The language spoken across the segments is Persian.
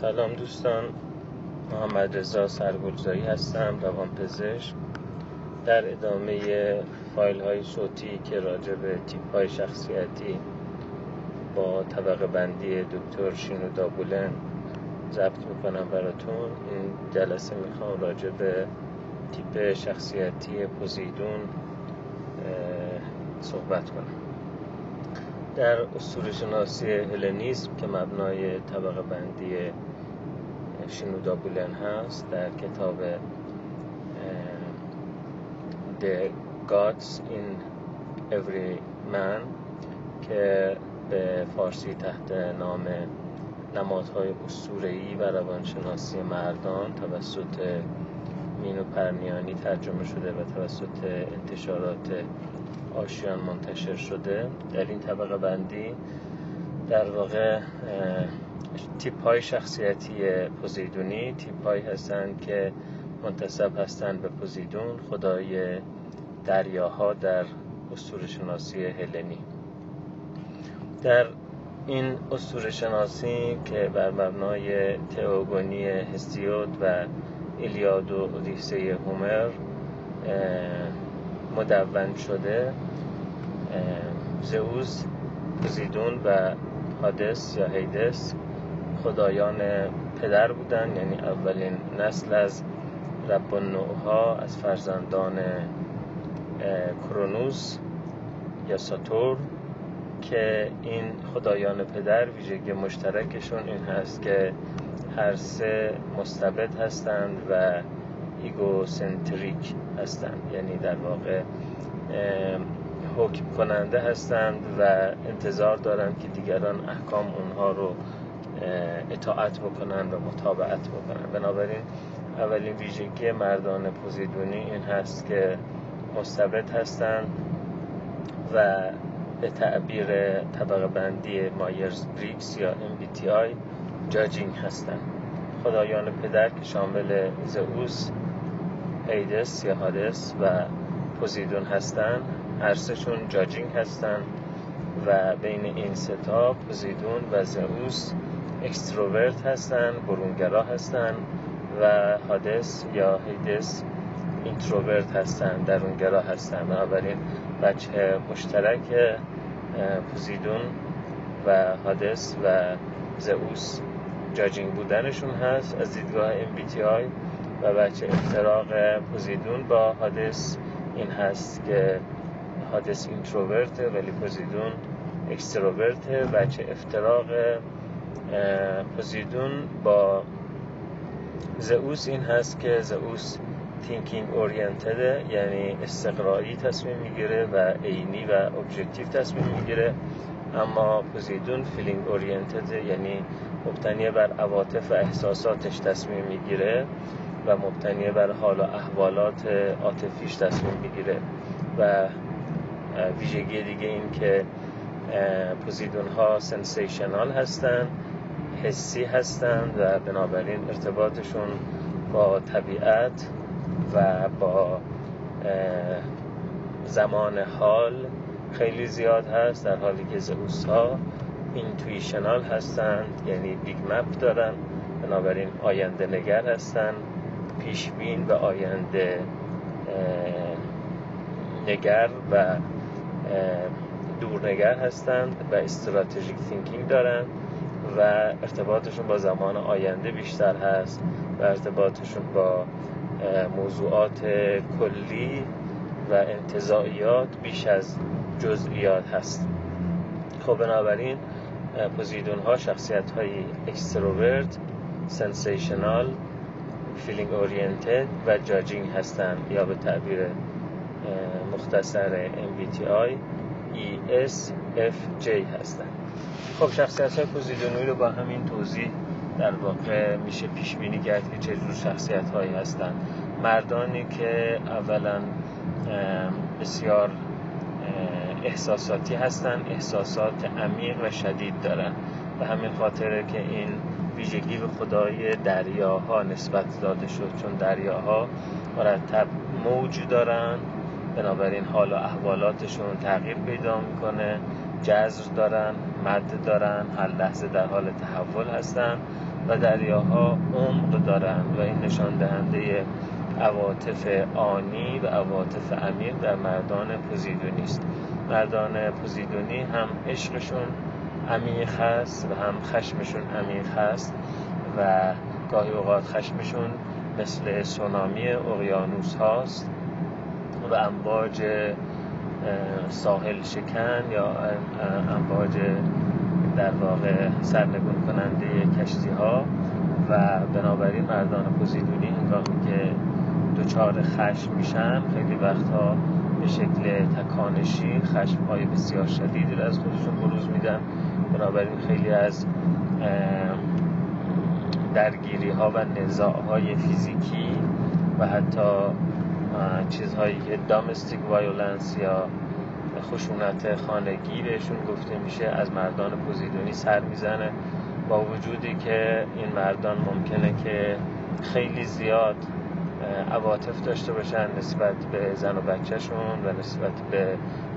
سلام دوستان محمد رضا سرگلزایی هستم روانپزشک در ادامه فایل های صوتی که راجع به تیپ های شخصیتی با طبقه بندی دکتر شینو دابولن ضبط می‌کنم براتون این جلسه می‌خوام راجع به تیپ شخصیتی پوزیدون صحبت کنم. در اصول شناسی هلنیسم که مبنای طبقه بندی شنودا بولن هست در کتاب The Gods in Every Man که به فارسی تحت نام نمادهای اسطوره‌ای و روانشناسی مردان توسط مینو پرنیانی ترجمه شده و توسط انتشارات آشیان منتشر شده. در این طبقه بندی در واقع تیپ های شخصیتی پوزیدونی تیپ هایی هستند که منتصب هستند به پوزیدون خدای دریاها در اسطوره شناسی هلنی. در این اسطوره شناسی که بر مبنای تئوگونی هستیود و ایلیاد و اودیسه هومر مدون شده زئوس پوزیدون و هادس یا هیدس خدایان پدر بودن یعنی اولین نسل از رب ها از فرزندان کرونوس یا ساتور که این خدایان پدر ویژگی مشترکشون این هست که هر سه مستبد هستند و egocentric هستند. یعنی در واقع حکم کننده هستند و انتظار دارند که دیگران احکام اونها رو اطاعت بکنن و متابعت بکنن. بنابراین اولین ویژگی مردان پوزیدونی این هست که مستبد هستند و به تعبیر طبقه بندی مایرز بریگز یا MBTI judging هستند خدایان پدر که شامل زئوس هیدس یا هادس و پوزیدون هستند هر سهشون judging هستن و بین این ستا پوزیدون و زئوس extrovert هستن برونگرا هستن و هادس یا هیدس introvert هستن درونگرا هستن. بنابراین بچه مشترک پوزیدون و هادس و زئوس جاجینگ بودنشون هست از دیدگاه MBTI و بچه افتراق پوزیدون با هادس این هست که هادس اینتروورته ولی پوزیدون اکستروورته بچه افتراق پوزیدون با زئوس این هست که زئوس thinking oriented ه یعنی استقرایی تصمیم می‌گیره و عینی و objective تصمیم می‌گیره. اما پوزیدون feeling oriented ه یعنی مبتنی بر عواطف و احساساتش تصمیم می‌گیره و مبتنی بر حال و احوالات عاطفیش تصمیم می‌گیره. و ویژگی دیگه این که پوزیدون ها sensational هستند حسی هستند و بنابراین ارتباطشون با طبیعت و با زمان حال خیلی زیاد هست در حالی که زئوس ها intuitional هستند یعنی big map دارن بنابراین آینده نگر هستند پیش‌بین و آینده نگر و دورنگر هستند و strategic thinking دارند و ارتباطشون با زمان آینده بیشتر هست و ارتباطشون با موضوعات کلی و انتزاعیات بیش از جزئیات هست. خب بنابراین پوزیدون ها شخصیت های extrovert sensational feeling oriented و judging هستند یا به تعبیر مختصر MBTI ESFJ هستن خب شخصیت های پوزیدونوی رو با همین توضیح در واقع میشه پیش بینی کرد که چه جور شخصیت هایی هستن. مردانی که اولا بسیار احساساتی هستن احساسات عمیق و شدید دارن و همین خاطره که این ویژگی به خدای دریاها نسبت داده شد چون دریاها مرتب موج دارن بنابراین حال و احوالاتشون تغییر پیدا می‌کنه. جزر دارن مد دارن هر لحظه در حال تحول هستن و دریاها عمق دارند و این نشان دهنده عواطف آنی و عواطف عمیق در مردان پوزیدونی است. مردان پوزیدونی هم عشقشون عمیق هست و هم خشمشون عمیق هست و گاهی اوقات خشمشون مثل سونامی اقیانوس هاست و امواج ساحل شکن یا امواج در واقع سرنگون کننده کشتی ها و بنابراین مردان پوزیدونی هنگامی که دچار خشم میشن خیلی وقتها به شکل تکانشی خشم های بسیار شدیدی رو از خودشون بروز میدن. بنابراین خیلی از درگیری ها و نزاع های فیزیکی و حتی چیزهایی که دامستیک وایولنس یا خشونت خانگی بهشون گفته میشه از مردان پوزیدونی سر می‌زنه. با وجودی که این مردان ممکنه که خیلی زیاد عواطف داشته باشن نسبت به زن و بچهشون و نسبت به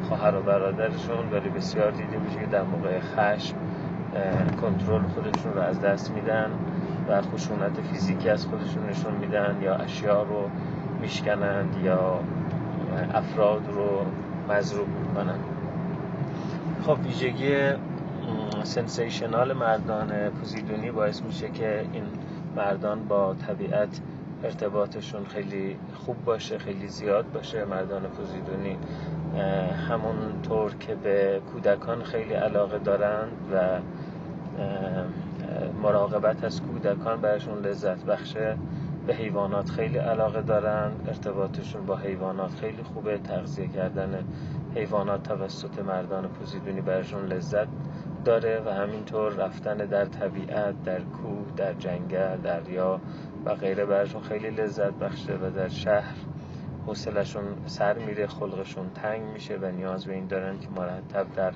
خواهر و برادرشون ولی بسیار دیده میشه که در موقع خشم کنترل خودشون رو از دست میدن و خشونت فیزیکی از خودشون نشون میدن یا اشیا رو میشکنند یا افراد رو مضروب می‌کنن خب ویژگی سنسیشنال مردان پوزیدونی باعث میشه که این مردان با طبیعت ارتباطشون خیلی خوب باشه خیلی زیاد باشه. مردان پوزیدونی همون طور که به کودکان خیلی علاقه دارند و مراقبت از کودکان برشون لذت بخشه. به حیوانات خیلی علاقه دارن ارتباطشون با حیوانات خیلی خوبه تغذیه کردن حیوانات توسط مردان پوزیدونی برشون لذت داره و همینطور رفتن در طبیعت در کوه در جنگل دریا و غیره برشون خیلی لذت بخشه و در شهر حوصلشون سر میره خلقشون تنگ میشه و نیاز به این دارن که مرتب در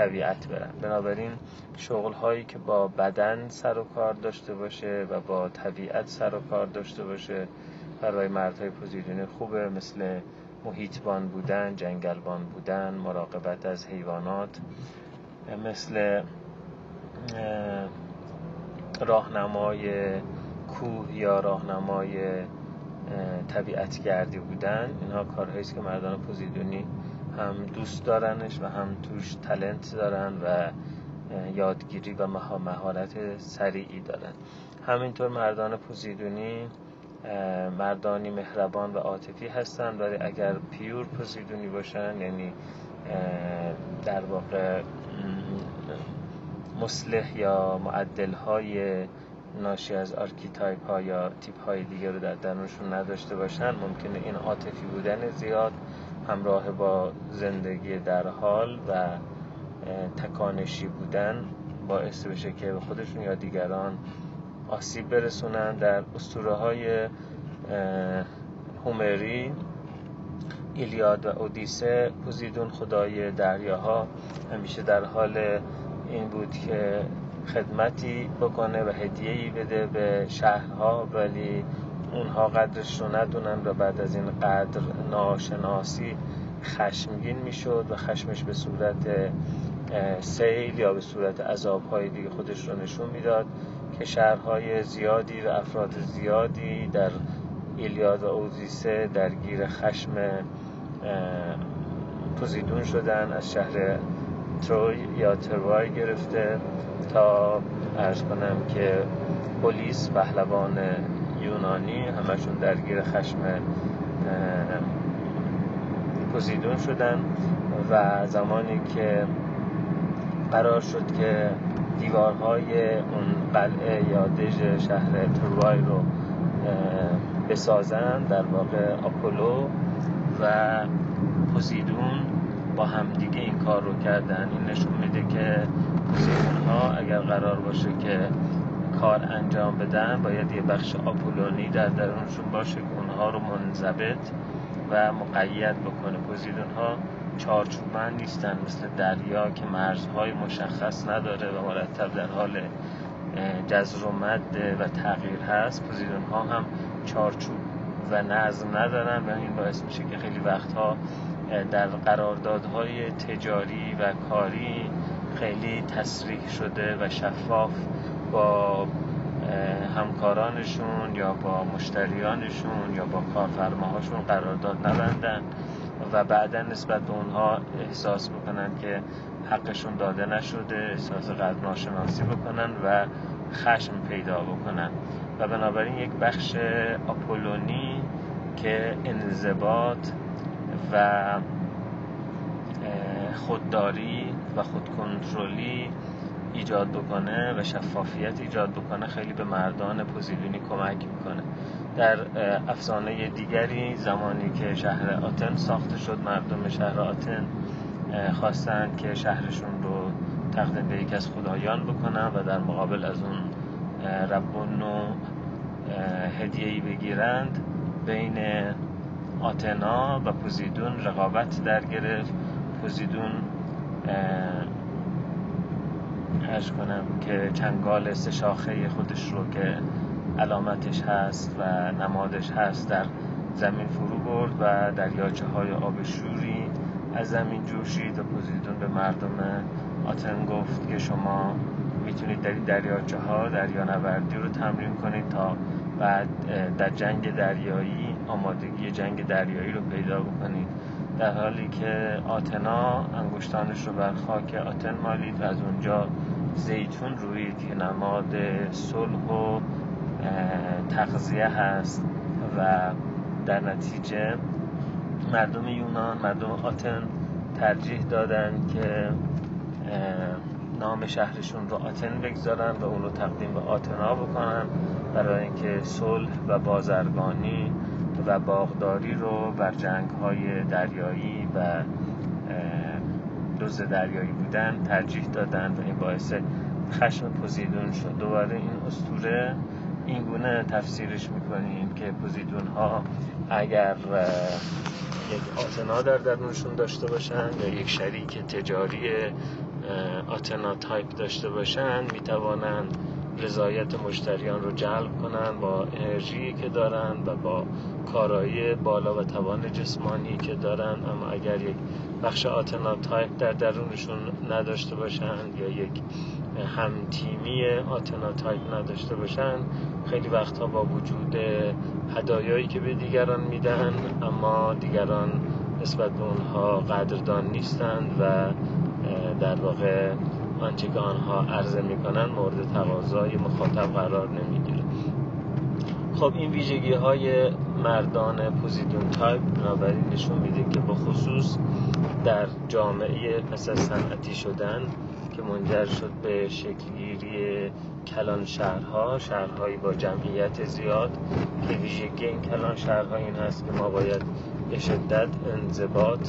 طبیعت برن. بنابراین شغل هایی که با بدن سر و کار داشته باشه و با طبیعت سر و کار داشته باشه برای مردهای پوزیدونی خوبه مثل محیطبان بودن جنگلبان بودن مراقبت از حیوانات مثل راهنمای کوه یا راهنمای طبیعتگردی بودن اینها کارهایی است که مردان پوزیدونی هم دوست دارنش و هم توش تلنت دارن و یادگیری و مهارت سریعی دارن. همینطور مردان پوزیدونی مردانی مهربان و عاطفی هستند ولی اگر پیور پوزیدونی باشن یعنی در واقع مصلح یا معدل های ناشی از archetype ها یا تیپ های دیگه رو در درونشون نداشته باشن ممکنه این عاطفی بودن زیاد همراه با زندگی در حال و تکانشی بودن باعث بشه که به خودشون یا دیگران آسیب برسونن. در اسطوره های هومری ایلیاد و اودیسه پوزیدون خدای دریاها همیشه در حال این بود که خدمتی بکنه و هدیه‌ای بده به شهرها ولی اونها قدرش رو ندونن و بعد از این قدر ناشناسی خشمگین می‌شد و خشمش به صورت سیل یا به صورت عذابهای دیگه خودش رو نشون می‌داد که شهرهای زیادی و افراد زیادی در ایلیاد و اوزیسه درگیر خشم پوزیدون شدن از شهر تروی یا تروای گرفته تا ارز کنم که پلیس پهلوان یونانی همشون درگیر خشم پوزیدون شدن و زمانی که قرار شد که دیوارهای اون قلعه یا دژ شهر تروای رو بسازن در واقع آپولو و پوزیدون با همدیگه این کار رو کردن. این نشون میده که ها اگر قرار باشه که کار انجام بدن باید یه بخش آپولونی در درونشون باشه که اونها رو منضبط و مقید بکنه. پوزیدون ها چارچوبن نیستن مثل دریا که مرزهای مشخص نداره و مرتب در حال جزر و مد و تغییر هست. پوزیدون ها هم چارچوب و نظم ندارن و این باعث میشه که خیلی وقتها در قراردادهای تجاری و کاری خیلی تصریح شده و شفاف با همکارانشون یا با مشتریانشون یا با کارفرماهاشون قرارداد نبندن و بعدا نسبت به اونها احساس بکنن که حقشون داده نشده احساس قدر ناشناسی بکنن و خشم پیدا بکنن. و بنابراین یک بخش آپولونی که انضباط و خودداری و خودکنترلی ایجاد بکنه و شفافیت ایجاد بکنه خیلی به مردان پوزیدونی کمک می‌کنه. در افسانه دیگری زمانی که شهر آتن ساخته شد مردم شهر آتن خواستند که شهرشون رو تقدیم به یک از خدایان بکنن و در مقابل از اون ربون و هدیهی بگیرند. بین آتنا و پوزیدون رقابت در گرفت. پوزیدون ارز کنم که چنگال سه خودش رو که علامتش هست و نمادش هست در زمین فرو برد و دریاچه های آب شوری از زمین جوشید و پوزیدون به مردم آتن گفت که شما می‌تونید در دریاچه ها دریا نوردی رو تمرین کنید تا بعد در جنگ دریایی آمادگی جنگ دریایی رو پیدا بکنید. در حالی که آتنا انگشتانش رو بر خاک آتن مالید و از اونجا زیتون روید که نماد صلح و تغذیه هست و در نتیجه مردم یونان مردم آتن ترجیح دادن که نام شهرشون رو آتن بگذارن و اون رو تقدیم به آتنا بکنن برای اینکه صلح و بازرگانی و باغداری رو بر جنگ های دریایی و دوز دریایی بودن ترجیح دادن و این باعث خشم پوزیدون شد. دوباره این استوره این گونه تفسیرش می‌کنیم که پوزیدون ها اگر یک آتنا در درونشون داشته باشن یا یک شریک تجاری آتنا تایپ داشته باشن می‌توانن رضایت مشتریان رو جلب کنن با انرژی که دارن و با کارایی بالا و توان جسمانی که دارن. اما اگر یک بخش آتنا تایپ در درونشون نداشته باشن یا یک هم تیمی آتنا تایپ نداشته باشن خیلی وقتها با وجود هدایایی که به دیگران میدن اما دیگران نسبت به اونها قدردان نیستند و در واقع آنچه که آنها عرضه می‌کنن مورد تقاضای مخاطب قرار نمی‌گیره. خب این ویژگی های مردان پوزیدون تایپ بنابراین نشون میده که به خصوص در جامعه از صنعتی شدن که منجر شد به شکلگیری کلان شهرها شهرهایی با جمعیت زیاد که ویژگی این کلان شهرها این هست که ما باید به شدت انضباط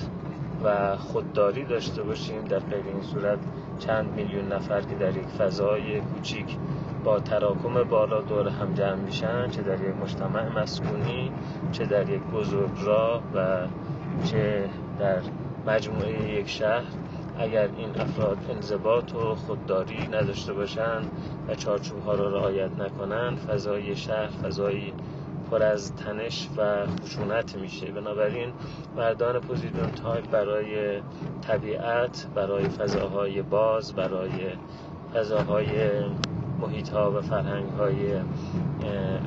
و خودداری داشته باشیم در غیر این صورت. چند میلیون نفر که در یک فضای کوچیک با تراکم بالا دور هم جمع میشن چه در یک مجتمع مسکونی چه در یک بزرگراه و چه در مجموعه یک شهر اگر این افراد انضباط و خودداری نداشته باشند و چارچوب ها را رعایت نکنند فضای شهر فضای پر از تنش و خشونت میشه. بنابراین مردان پوزیدون تایپ برای طبیعت برای فضاهای باز برای فضاهای محیط ها و فرهنگ های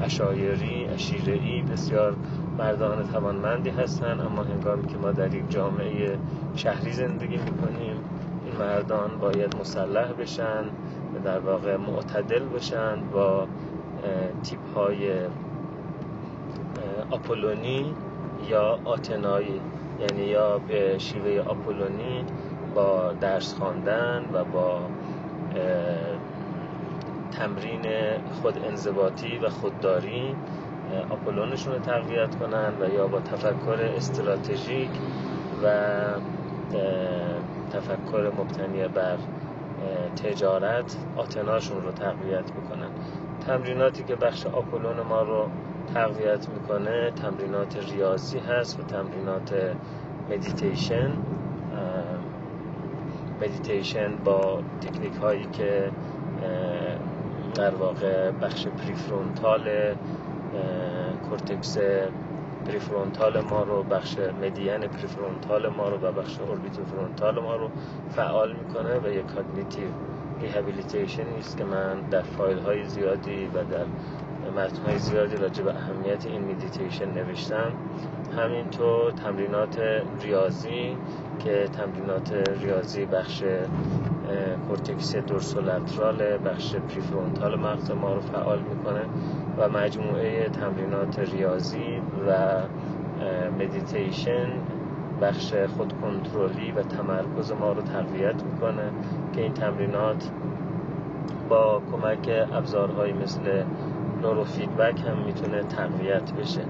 اشایری اشیرهی بسیار مردان توانمندی هستند. اما هنگامی که ما در یک جامعه شهری زندگی می‌کنیم این مردان باید مسلح بشن در واقع معتدل بشن با تیپ های آپولونی یا آتنایی یعنی یا به شیوه آپولونی با درس خواندن و با تمرین خود انضباطی و خودداری آپولونشون رو تقویت کنن و یا با تفکر استراتژیک و تفکر مبتنی بر تجارت آتناشون رو تقویت بکنن. تمریناتی که بخش آپولون ما رو تقویت می‌کنه تمرینات ریاضی هست و تمرینات مدیتیشن مدیتیشن با تکنیک هایی که در واقع بخش prefrontal cortex prefrontal ما رو بخش medial prefrontal ما رو و بخش orbitofrontal ما رو فعال می‌کنه و یک cognitive rehabilitation نیست که من در فایل های زیادی و در متن های زیادی راجع به اهمیت این مدیتیشن نوشتم. همینطور تمرینات ریاضی که تمرینات ریاضی بخش cortex dorsolateral بخش prefrontal مغز ما رو فعال می‌کنه و مجموعه تمرینات ریاضی و مدیتیشن بخش خود کنترلی و تمرکز ما رو تقویت می‌کنه که این تمرینات با کمک ابزارهایی مثل نورو فیدبک هم می‌تونه تقویت بشه.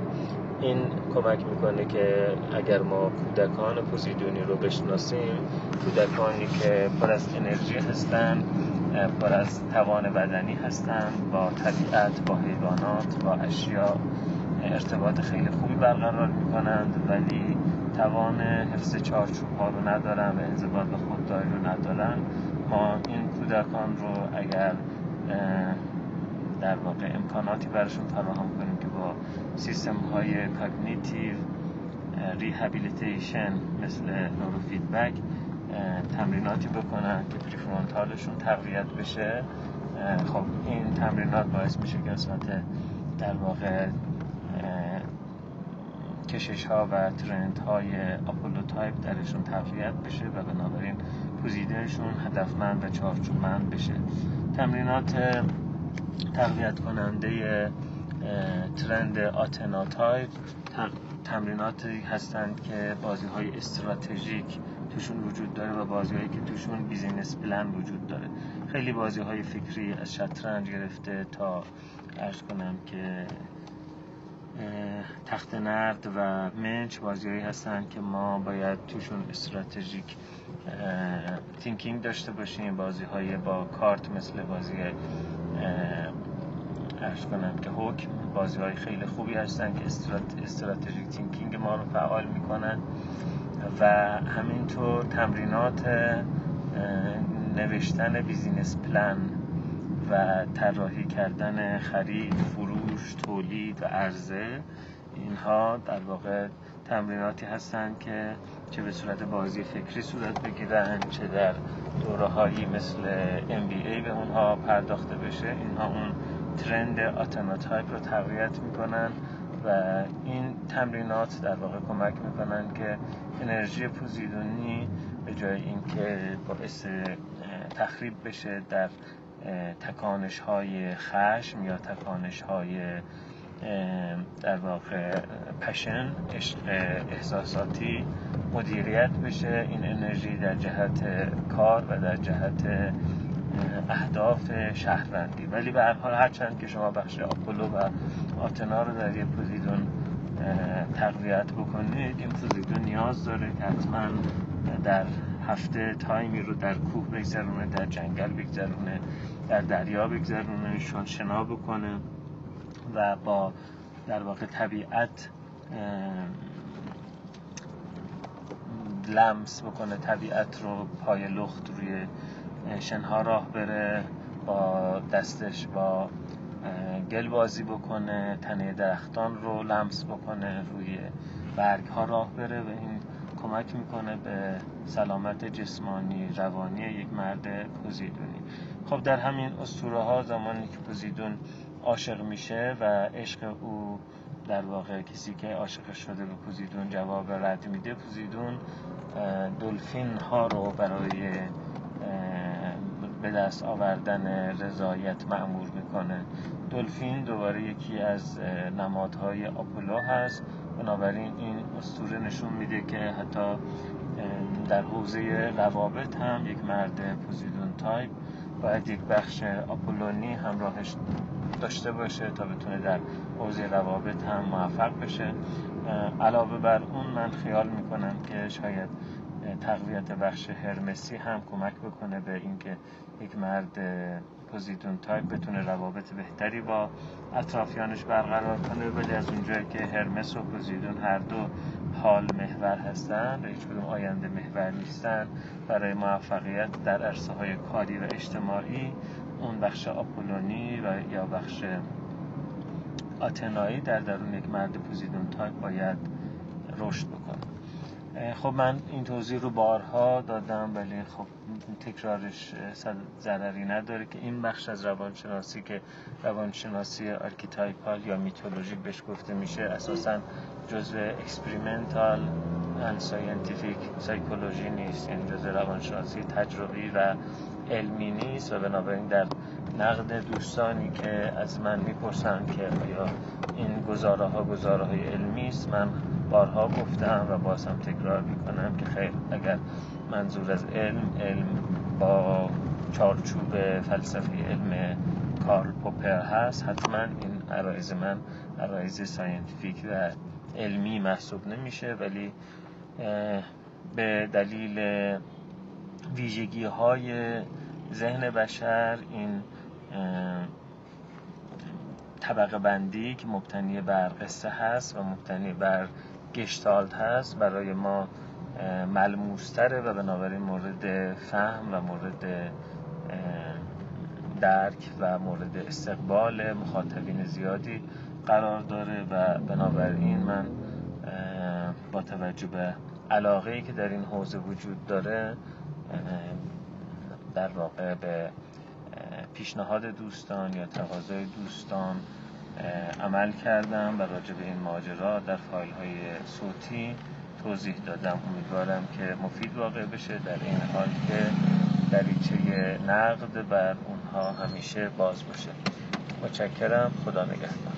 این کمک می‌کنه که اگر ما کودکان پوزیدونی رو بشناسیم کودکانی که پر از انرژی هستن پر از توان بدنی هستن با طبیعت با حیوانات با اشیا ارتباط خیلی خوبی برقرار می‌کنند ولی توان حفظ چارچوب ها رو ندارن و انضباط خودداری رو ندارن. ما این کودکان رو اگر در واقع امکاناتی براشون فراهم کنیم که با سیستم های cognitive rehabilitation مثل نورو فیدبک تمریناتی بکنن که prefrontal شون تقویت بشه. خب این تمرینات باعث میشه که قسمت در واقع کشش ها و trend های آپولو تایپ درشون تقویت بشه و بنابراین پوزیدونشون هدفمند و چارچوبمند بشه. تمرینات تقویت کننده trend آتنا تایپ تمریناتی هستند که بازی های استراتژیک توشون وجود داره و بازی هایی که توشون business plan وجود داره. خیلی بازی های فکری از شطرنج گرفته تا عرض کنم که تخت نرد و منچ بازیهایی هستن که ما باید توشون strategic thinking داشته باشیم. بازی های با کارت مثل بازی عرض کنم که حکم بازی های خیلی خوبی هستن که strategic thinking ما رو فعال می‌کنن. و همینطور تمرینات نوشتن business plan و طراحی کردن خرید فروش تولید و عرضه اینها در واقع تمریناتی هستند که چه به صورت بازی فکری صورت بگیرن چه در دوره هایی مثل MBA به اونها پرداخته بشه. اینها اون trend آتنا type رو تقویت می‌کنن و این تمرینات در واقع کمک می‌کنن که انرژی پوزیدونی به جای اینکه باعث تخریب بشه در تکانش های خشم یا تکانش های در واقع پشن احساساتی مدیریت بشه. این انرژی در جهت کار و در جهت اهداف شهروندی. ولی به هر حال هرچند که شما بخش آپولو و آتنا رو در یه پوزیدون تقویت بکنید این پوزیدون نیاز داره که حتما در هفته تایمی رو در کوه بگذرونه در جنگل بگذرونه در دریا بگذرونه شنا بکنه و با در واقع طبیعت لمس بکنه طبیعت رو پای لخت روی شنها راه بره با دستش با گل بازی بکنه تنه درختان رو لمس بکنه روی برگ ها راه بره و این کمک می‌کنه به سلامت جسمانی روانی یک مرد پوزیدونی. خب در همین اسطوره ها زمانی که پوزیدون عاشق میشه و عشق او در واقع کسی که عاشق شده به پوزیدون جواب رد میده پوزیدون دلفین ها رو برای به دست آوردن رضایت معمور می‌کنه. دلفین دوباره یکی از نمادهای آپولو هست. بنابراین این اسطوره نشون میده که حتی در حوزه روابط هم یک مرد پوزیدون تایپ باید یک بخش آپولونی همراهش داشته باشه تا بتونه در حوزه روابط هم موفق بشه. علاوه بر اون من خیال می‌کنم که شاید تقویت بخش هرمسی هم کمک بکنه به اینکه یک مرد پوزیدون تایپ بتونه روابط بهتری با اطرافیانش برقرار کنه. ولی از اونجایی که هرمس و پوزیدون هر دو حال محور هستن و هیچ کدوم آینده محور نیستن برای موفقیت در عرصه های کاری و اجتماعی اون بخش آپولونی و یا بخش آتنایی در درون یک مرد پوزیدون تایپ باید رشد بکنه. خب من این توضیح رو بارها دادم ولی خب تکرارش ضرری نداره که این بخش از روانشناسی که روانشناسی archetypal یا mythologic بهش گفته میشه اساسا جزء experimental and scientific psychology نیست. یعنی جزء روانشناسی تجربی و علمی نیست و بنابراین در نقد دوستانی که از من می‌پرسن که آیا این گزاره ها گزاره های علمی است من بارها گفتم و باز هم تکرار می‌کنم که خیر اگر منظور از علم علم با چارچوب فلسفه علم کارل پوپر هست حتما این عرایض من عرایض scientific و علمی محسوب نمیشه ولی به دلیل ویژگی های ذهن بشر این طبقه بندی که مبتنی بر قصه هست و مبتنی بر گشتالت هست برای ما ملموستره و بنابراین مورد فهم و مورد درک و مورد استقبال مخاطبین زیادی قرار داره و بنابراین من با توجه به علاقه ای که در این حوزه وجود داره در واقع به پیشنهاد دوستان یا تقاضای دوستان عمل کردم و راجع به این ماجرا در فایل های صوتی توضیح دادم. امیدوارم که مفید واقع بشه. در این حال که دریچه نقد بر اونها همیشه باز باشه. متشکرم. خدا نگهدار.